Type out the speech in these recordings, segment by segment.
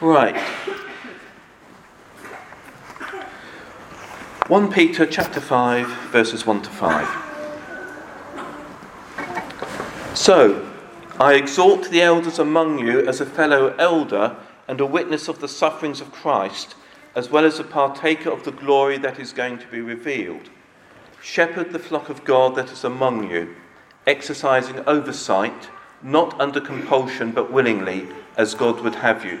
Right. 1 Peter chapter 5 verses 1 to 5. So, I exhort the elders among you as a fellow elder and a witness of the sufferings of Christ, as well as a partaker of the glory that is going to be revealed. Shepherd the flock of God that is among you, exercising oversight, not under compulsion but willingly, as God would have you,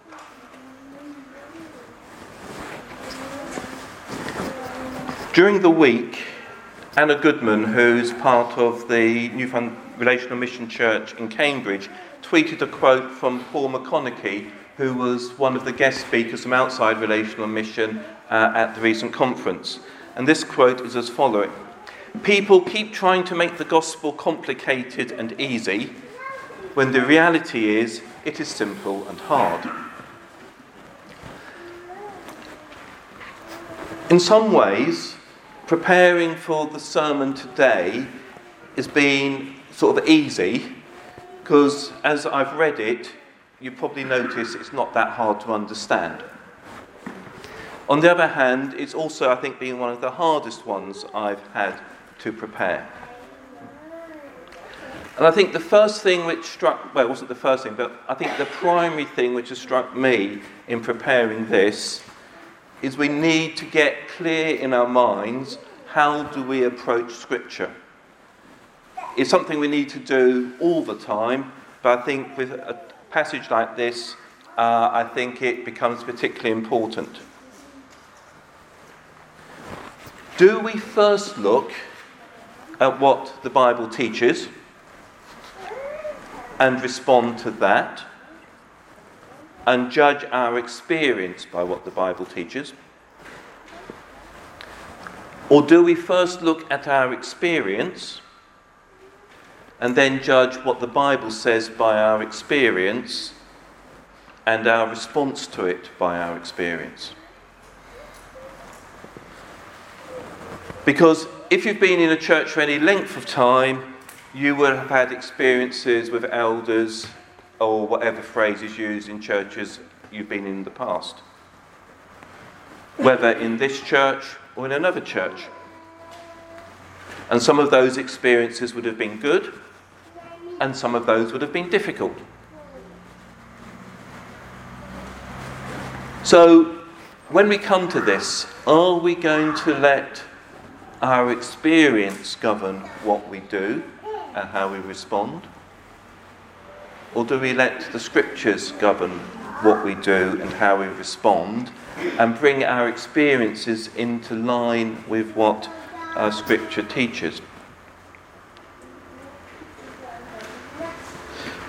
During the week, Anna Goodman, who's part of the Newfound Relational Mission Church in Cambridge, tweeted a quote from Paul McConaughey, who was one of the guest speakers from outside Relational Mission uh, at the recent conference. And this quote is as following People keep trying to make the gospel complicated and easy, when the reality is it is simple and hard. In some ways, preparing for the sermon today has been sort of easy because as I've read it, you probably notice it's not that hard to understand. On the other hand, it's also, I think, been one of the hardest ones I've had to prepare. And I think the first thing which struck, well, it wasn't the first thing, but I think the primary thing which has struck me in preparing this is we need to get clear in our minds how do we approach Scripture It's something we need to do all the time, but I think with a passage like this, uh, I think it becomes particularly important. Do we first look at what the Bible teaches and respond to that and judge our experience by what the Bible teaches? Or do we first look at our experience and then judge what the Bible says by our experience and our response to it by our experience. Because if you've been in a church for any length of time, you will have had experiences with elders or whatever phrase is used in churches you've been in the past. Whether in this church or in another church. And some of those experiences would have been good, and some of those would have been difficult. So, when we come to this, are we going to let our experience govern what we do and how we respond? Or do we let the scriptures govern what we do and how we respond and bring our experiences into line with what scripture teaches?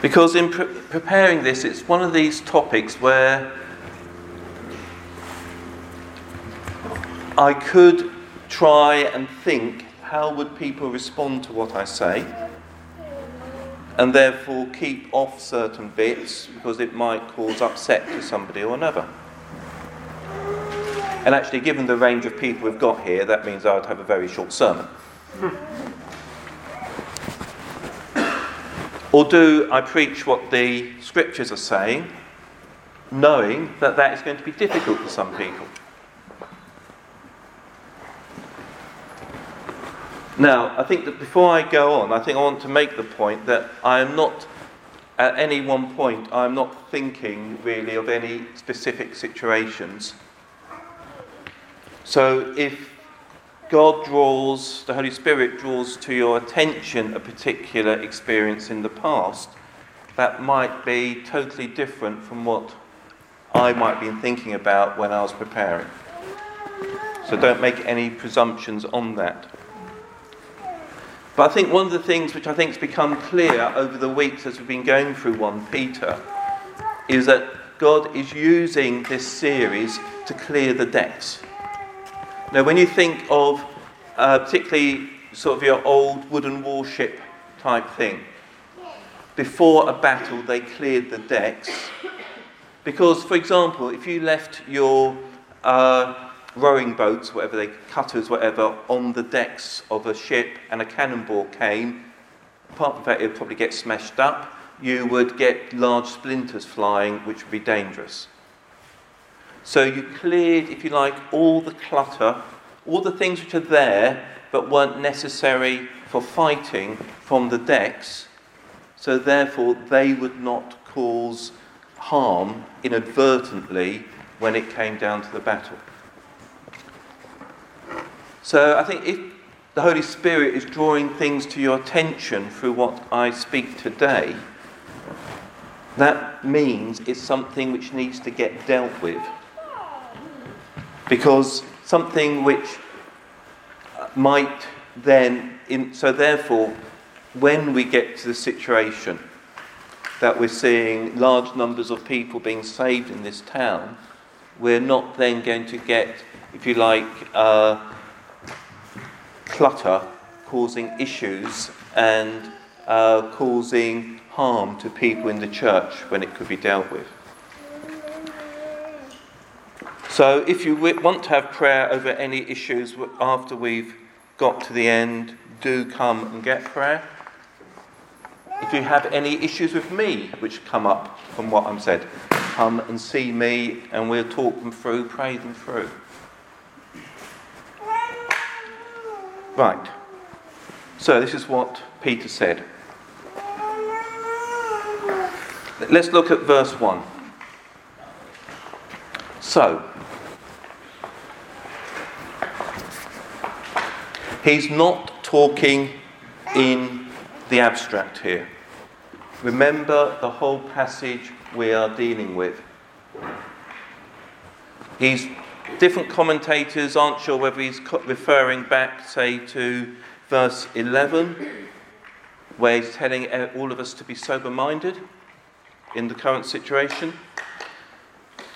Because in pre- preparing this, it's one of these topics where I could try and think how would people respond to what I say and therefore keep off certain bits because it might cause upset to somebody or another. And actually, given the range of people we've got here, that means I would have a very short sermon. Or do I preach what the scriptures are saying, knowing that that is going to be difficult for some people? Now, I think that before I go on, I think I want to make the point that I am not, at any one point, I am not thinking really of any specific situations. So if God draws, the Holy Spirit draws to your attention a particular experience in the past, that might be totally different from what I might be thinking about when I was preparing. So don't make any presumptions on that. But I think one of the things which I think has become clear over the weeks as we've been going through 1 Peter is that God is using this series to clear the decks. Now, when you think of uh, particularly sort of your old wooden warship type thing, before a battle they cleared the decks. Because, for example, if you left your uh, rowing boats, whatever they, cutters, whatever, on the decks of a ship and a cannonball came, apart from that it would probably get smashed up, you would get large splinters flying, which would be dangerous. So you cleared, if you like, all the clutter, all the things which are there but weren't necessary for fighting from the decks, so therefore they would not cause harm inadvertently when it came down to the battle. So I think if the Holy Spirit is drawing things to your attention through what I speak today, that means it's something which needs to get dealt with. Because something which might then, in, so therefore, when we get to the situation that we're seeing large numbers of people being saved in this town, we're not then going to get, if you like, uh, clutter causing issues and uh, causing harm to people in the church when it could be dealt with. So, if you want to have prayer over any issues after we've got to the end, do come and get prayer. If you have any issues with me which come up from what I'm said, come and see me and we'll talk them through, pray them through. Right. So this is what Peter said. Let's look at verse 1. So, he's not talking in the abstract here. Remember the whole passage we are dealing with. He's different commentators aren't sure whether he's referring back, say, to verse 11, where he's telling all of us to be sober minded in the current situation,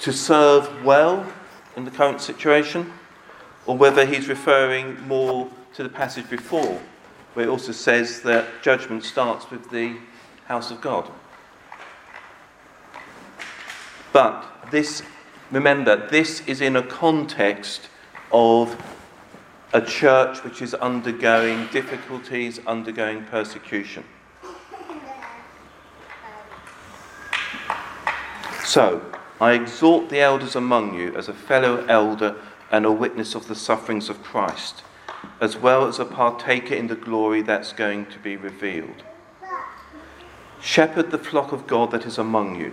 to serve well in the current situation, or whether he's referring more to the passage before, where it also says that judgment starts with the house of God. But this, remember, this is in a context of a church which is undergoing difficulties, undergoing persecution. So, I exhort the elders among you as a fellow elder and a witness of the sufferings of Christ, as well as a partaker in the glory that's going to be revealed. Shepherd the flock of God that is among you,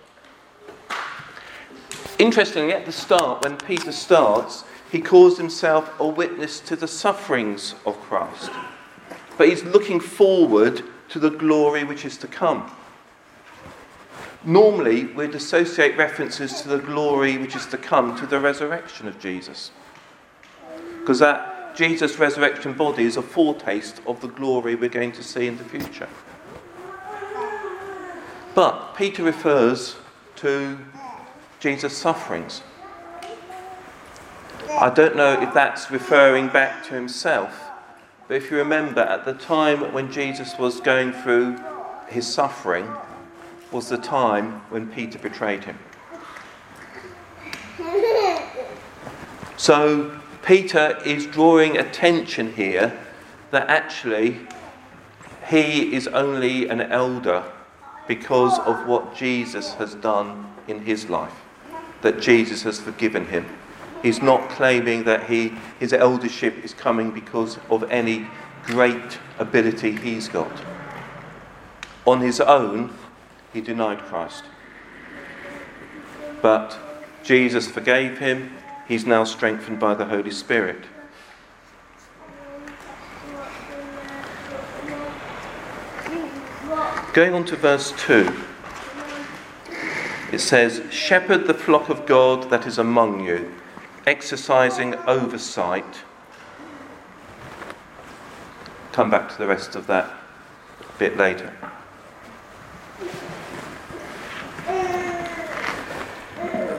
Interestingly, at the start, when Peter starts, he calls himself a witness to the sufferings of Christ. But he's looking forward to the glory which is to come. Normally, we'd associate references to the glory which is to come to the resurrection of Jesus. Because that Jesus' resurrection body is a foretaste of the glory we're going to see in the future. But Peter refers to Jesus' sufferings. I don't know if that's referring back to himself, but if you remember, at the time when Jesus was going through his suffering, was the time when Peter betrayed him. So, Peter is drawing attention here that actually he is only an elder because of what Jesus has done in his life, that Jesus has forgiven him. He's not claiming that he, his eldership is coming because of any great ability he's got. On his own, he denied Christ. But Jesus forgave him. He's now strengthened by the Holy Spirit. Going on to verse 2 it says, Shepherd the flock of God that is among you, exercising oversight. Come back to the rest of that a bit later.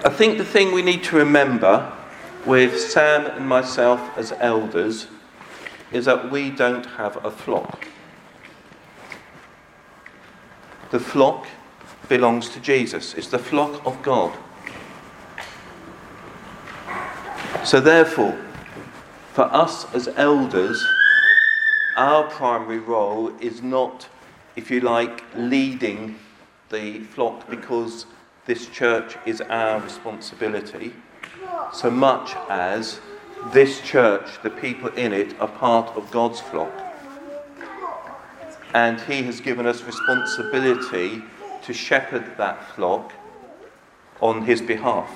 I think the thing we need to remember with Sam and myself as elders is that we don't have a flock. The flock belongs to Jesus, it's the flock of God. So, therefore, for us as elders, our primary role is not, if you like, leading the flock because this church is our responsibility, so much as this church, the people in it, are part of God's flock. And He has given us responsibility to shepherd that flock on His behalf.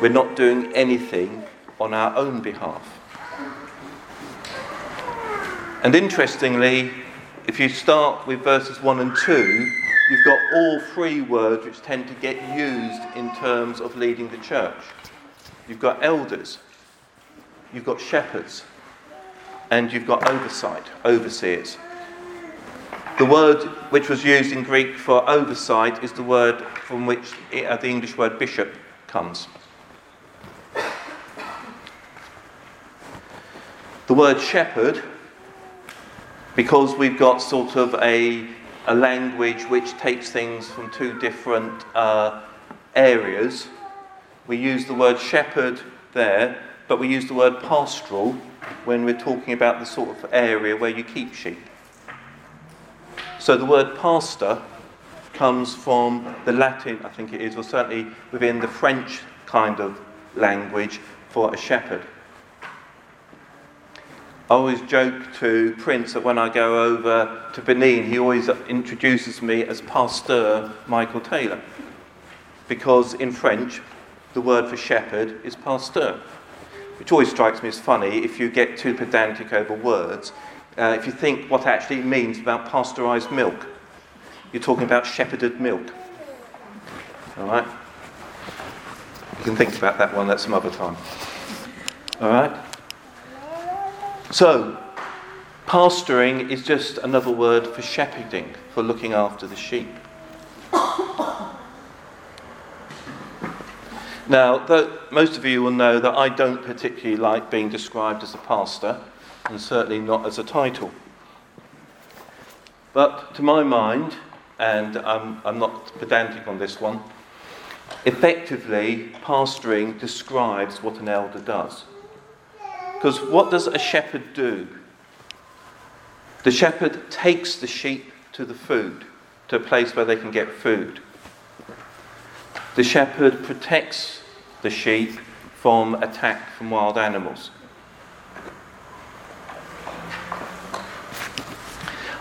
We're not doing anything on our own behalf. And interestingly, if you start with verses 1 and 2, you've got all three words which tend to get used in terms of leading the church. You've got elders, you've got shepherds, and you've got oversight, overseers. The word which was used in Greek for oversight is the word from which uh, the English word bishop comes. The word shepherd, because we've got sort of a, a language which takes things from two different uh, areas, we use the word shepherd there, but we use the word pastoral when we're talking about the sort of area where you keep sheep. So the word pastor comes from the Latin, I think it is, or certainly within the French kind of language for a shepherd. I always joke to Prince that when I go over to Benin, he always introduces me as Pasteur Michael Taylor. Because in French, the word for shepherd is pasteur, which always strikes me as funny if you get too pedantic over words. Uh, if you think what actually means about pasteurized milk, you're talking about shepherded milk. All right? You can think about that one at some other time. All right? So, pasturing is just another word for shepherding, for looking after the sheep. Now, most of you will know that I don't particularly like being described as a pastor, and certainly not as a title. But to my mind, and I'm, I'm not pedantic on this one, effectively, pastoring describes what an elder does. Because what does a shepherd do? The shepherd takes the sheep to the food, to a place where they can get food. The shepherd protects the sheep from attack from wild animals.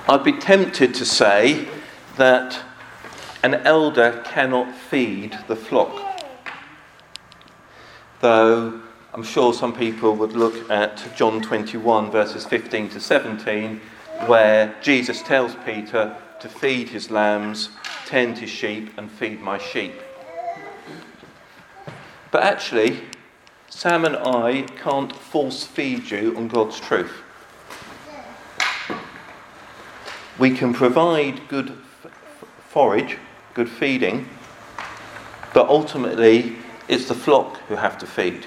I'd be tempted to say that an elder cannot feed the flock. Though I'm sure some people would look at John 21, verses 15 to 17, where Jesus tells Peter to feed his lambs, tend his sheep, and feed my sheep. But actually, Sam and I can't force feed you on God's truth. We can provide good forage, good feeding, but ultimately it's the flock who have to feed.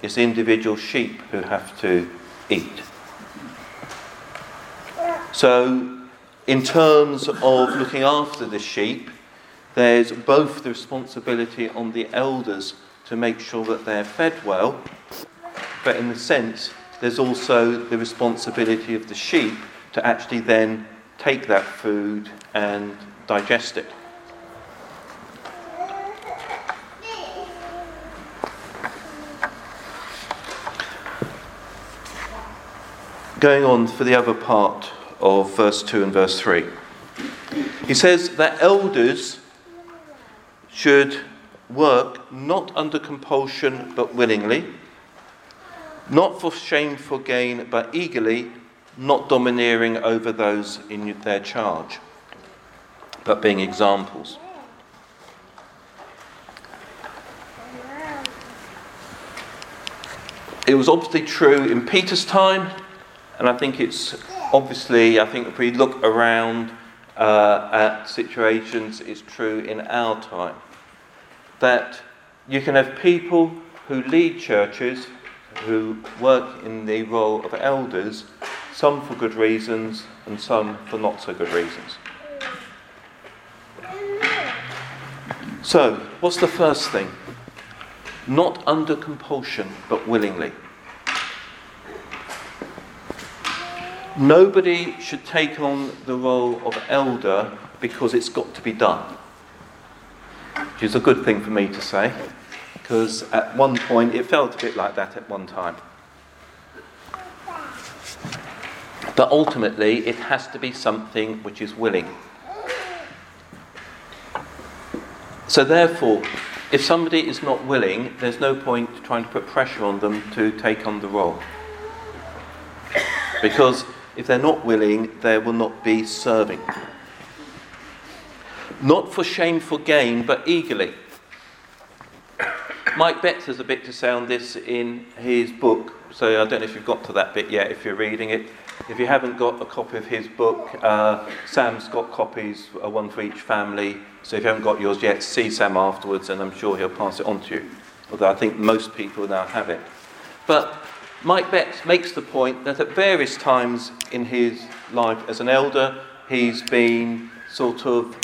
It's the individual sheep who have to eat. So, in terms of looking after the sheep, there's both the responsibility on the elders to make sure that they're fed well, but in a sense, there's also the responsibility of the sheep to actually then take that food and digest it. Going on for the other part of verse 2 and verse 3. He says that elders should work not under compulsion but willingly, not for shameful gain but eagerly, not domineering over those in their charge, but being examples. It was obviously true in Peter's time, and I think it's obviously, I think if we look around uh, at situations, it's true in our time. That you can have people who lead churches, who work in the role of elders, some for good reasons and some for not so good reasons. So, what's the first thing? Not under compulsion, but willingly. Nobody should take on the role of elder because it's got to be done. Which is a good thing for me to say, because at one point it felt a bit like that at one time. But ultimately, it has to be something which is willing. So, therefore, if somebody is not willing, there's no point trying to put pressure on them to take on the role. Because if they're not willing, they will not be serving. Not for shameful gain, but eagerly. Mike Betts has a bit to say on this in his book, so I don't know if you've got to that bit yet if you're reading it. If you haven't got a copy of his book, uh, Sam's got copies, uh, one for each family. So if you haven't got yours yet, see Sam afterwards, and I'm sure he'll pass it on to you. Although I think most people now have it. But Mike Betts makes the point that at various times in his life as an elder, he's been sort of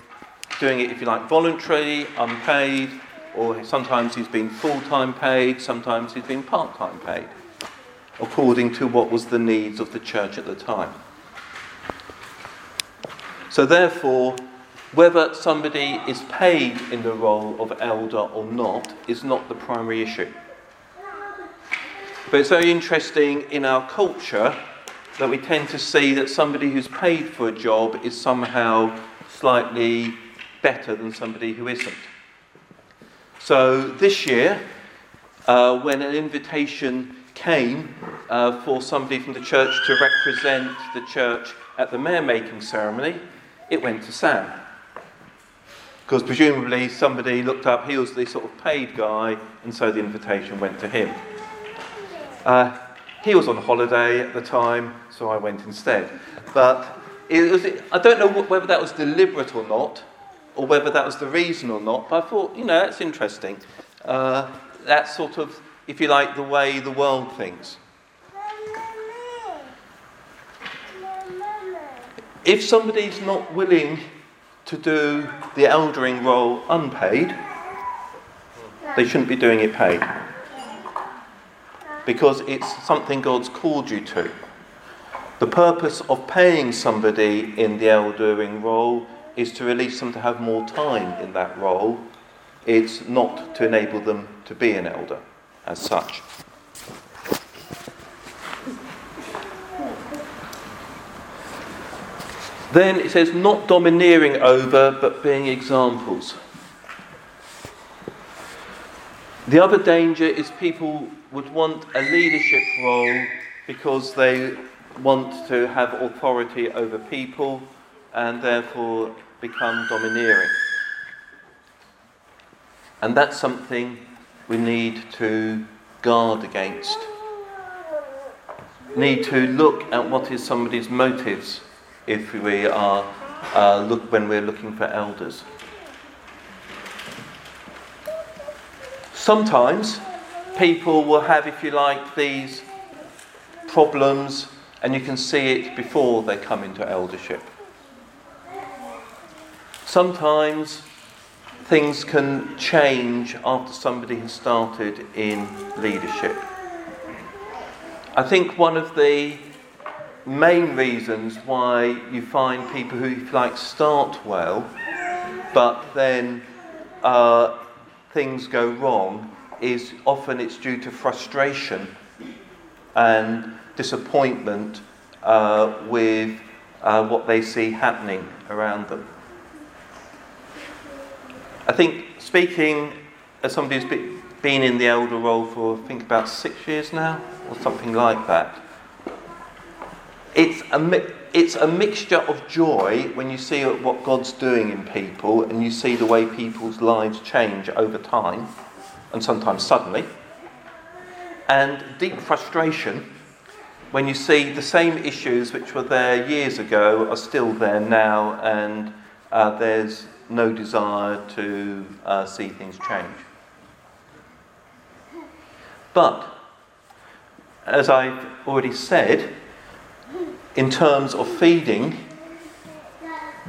doing it, if you like, voluntarily, unpaid, or sometimes he's been full time paid, sometimes he's been part time paid, according to what was the needs of the church at the time. So, therefore, whether somebody is paid in the role of elder or not is not the primary issue. But it's very interesting in our culture that we tend to see that somebody who's paid for a job is somehow slightly better than somebody who isn't. So this year, uh, when an invitation came uh, for somebody from the church to represent the church at the mayor making ceremony, it went to Sam. Because presumably somebody looked up, he was the sort of paid guy, and so the invitation went to him. Uh, he was on holiday at the time, so I went instead. But it was, I don't know whether that was deliberate or not, or whether that was the reason or not, but I thought, you know, that's interesting. Uh, that's sort of, if you like, the way the world thinks. If somebody's not willing to do the eldering role unpaid, they shouldn't be doing it paid because it's something God's called you to. The purpose of paying somebody in the eldering role is to release them to have more time in that role. It's not to enable them to be an elder as such. Then it says, not domineering over, but being examples. The other danger is people would want a leadership role because they want to have authority over people and therefore become domineering. And that's something we need to guard against. Need to look at what is somebody's motives if we are uh, look when we're looking for elders. Sometimes people will have, if you like, these problems, and you can see it before they come into eldership. Sometimes things can change after somebody has started in leadership. I think one of the main reasons why you find people who, like, start well, but then uh, things go wrong is often it's due to frustration and disappointment uh, with uh, what they see happening around them. I think speaking as somebody who's been in the elder role for I think about six years now, or something like that, it's a, it's a mixture of joy when you see what God's doing in people and you see the way people's lives change over time and sometimes suddenly, and deep frustration when you see the same issues which were there years ago are still there now and uh, there's no desire to uh, see things change. But, as I've already said, in terms of feeding,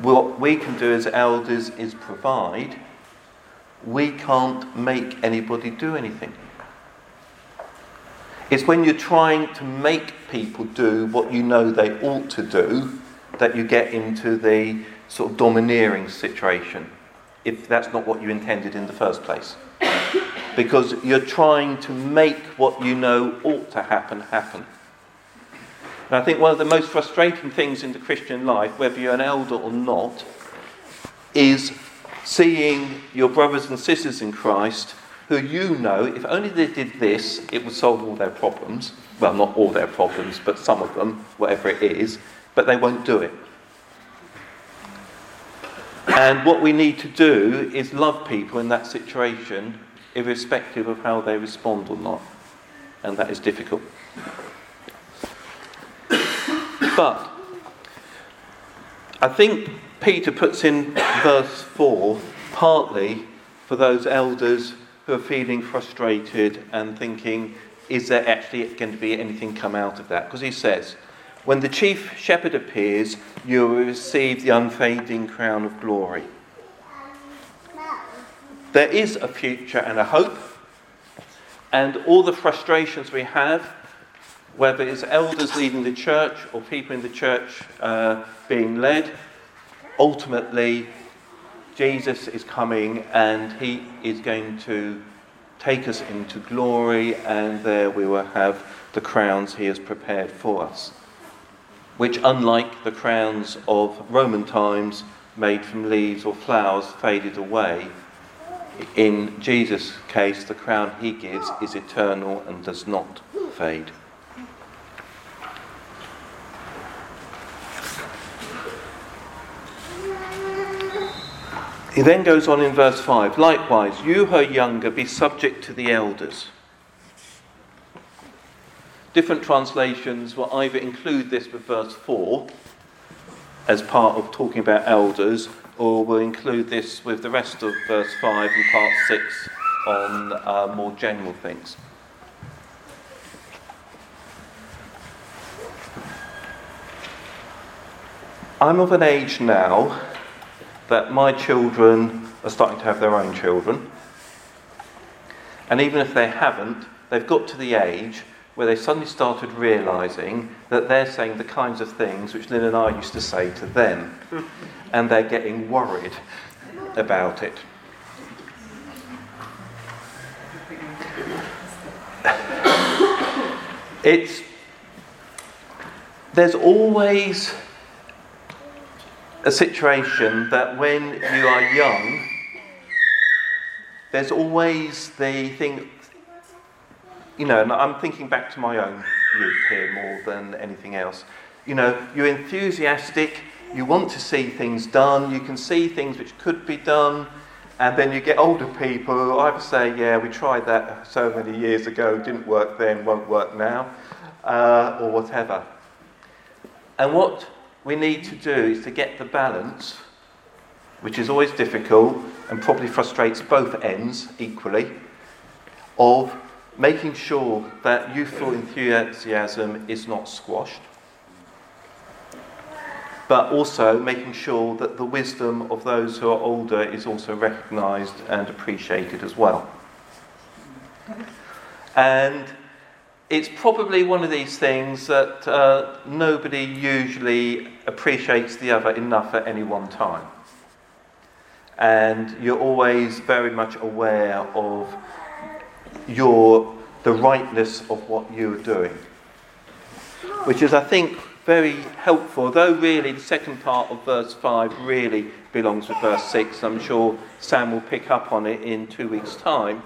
what we can do as elders is provide. We can't make anybody do anything. It's when you're trying to make people do what you know they ought to do that you get into the sort of domineering situation, if that's not what you intended in the first place. because you're trying to make what you know ought to happen happen. And I think one of the most frustrating things in the Christian life, whether you're an elder or not, is seeing your brothers and sisters in Christ who you know, if only they did this, it would solve all their problems. Well, not all their problems, but some of them, whatever it is, but they won't do it. And what we need to do is love people in that situation, irrespective of how they respond or not. And that is difficult. But I think Peter puts in verse 4 partly for those elders who are feeling frustrated and thinking, is there actually going to be anything come out of that? Because he says, when the chief shepherd appears, you will receive the unfading crown of glory. There is a future and a hope, and all the frustrations we have whether it's elders leading the church or people in the church uh, being led, ultimately, Jesus is coming and he is going to take us into glory, and there we will have the crowns he has prepared for us. Which, unlike the crowns of Roman times made from leaves or flowers, faded away, in Jesus' case, the crown he gives is eternal and does not fade. He then goes on in verse 5 Likewise, you who are younger, be subject to the elders. Different translations will either include this with verse 4 as part of talking about elders, or will include this with the rest of verse 5 and part 6 on uh, more general things. I'm of an age now that my children are starting to have their own children. And even if they haven't, they've got to the age where they suddenly started realizing that they're saying the kinds of things which Lynn and I used to say to them. and they're getting worried about it. It's there's always a situation that when you are young, there's always the thing, you know, and I'm thinking back to my own youth here more than anything else. You know, you're enthusiastic, you want to see things done, you can see things which could be done, and then you get older people who either say, Yeah, we tried that so many years ago, didn't work then, won't work now, uh, or whatever. And what we need to do is to get the balance, which is always difficult and probably frustrates both ends equally, of making sure that youthful enthusiasm is not squashed, but also making sure that the wisdom of those who are older is also recognised and appreciated as well. And it's probably one of these things that uh, nobody usually appreciates the other enough at any one time. And you're always very much aware of your, the rightness of what you're doing. Which is, I think, very helpful, though really the second part of verse 5 really belongs with verse 6. I'm sure Sam will pick up on it in two weeks' time.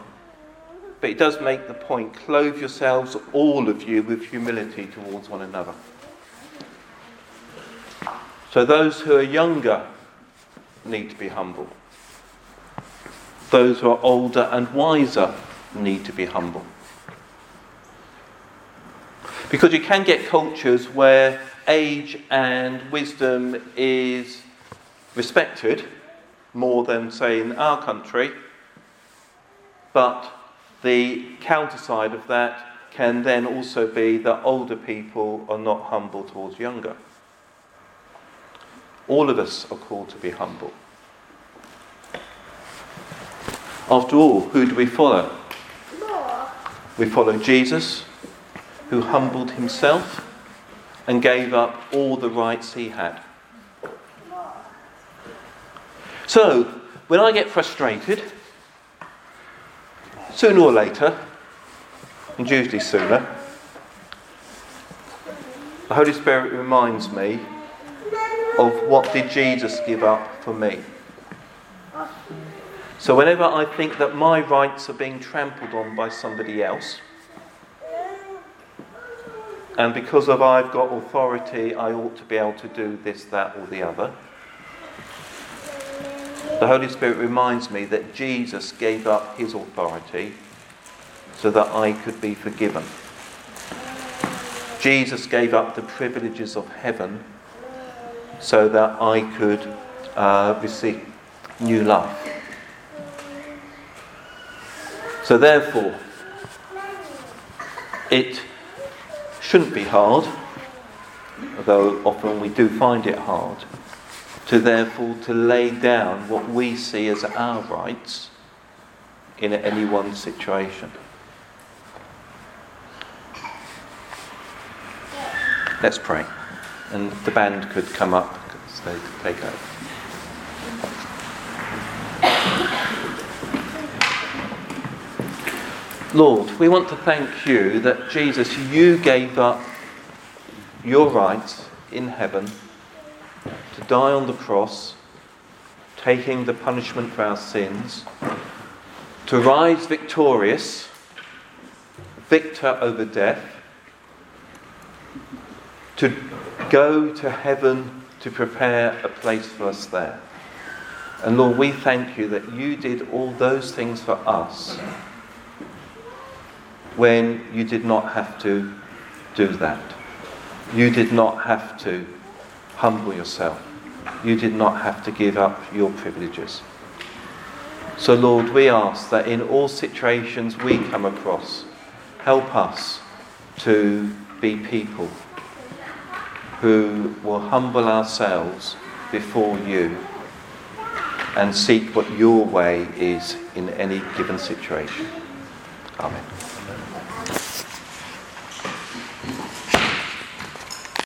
But it does make the point clothe yourselves, all of you, with humility towards one another. So those who are younger need to be humble. Those who are older and wiser need to be humble. Because you can get cultures where age and wisdom is respected more than, say, in our country, but the counterside of that can then also be that older people are not humble towards younger. All of us are called to be humble. After all, who do we follow? We follow Jesus, who humbled himself and gave up all the rights he had. So, when I get frustrated, sooner or later, and usually sooner, the Holy Spirit reminds me of what did Jesus give up for me. So whenever I think that my rights are being trampled on by somebody else, and because of I've got authority, I ought to be able to do this, that, or the other. The Holy Spirit reminds me that Jesus gave up his authority so that I could be forgiven. Jesus gave up the privileges of heaven so that I could uh, receive new life. So, therefore, it shouldn't be hard, although often we do find it hard, to therefore to lay down what we see as our rights in any one situation. Let's pray. And the band could come up because they take over. Lord, we want to thank you that Jesus, you gave up your rights in heaven to die on the cross, taking the punishment for our sins, to rise victorious, victor over death, to go to heaven to prepare a place for us there. And Lord, we thank you that you did all those things for us when you did not have to do that. You did not have to humble yourself. You did not have to give up your privileges. So, Lord, we ask that in all situations we come across, help us to be people who will humble ourselves before you and seek what your way is in any given situation. Amen.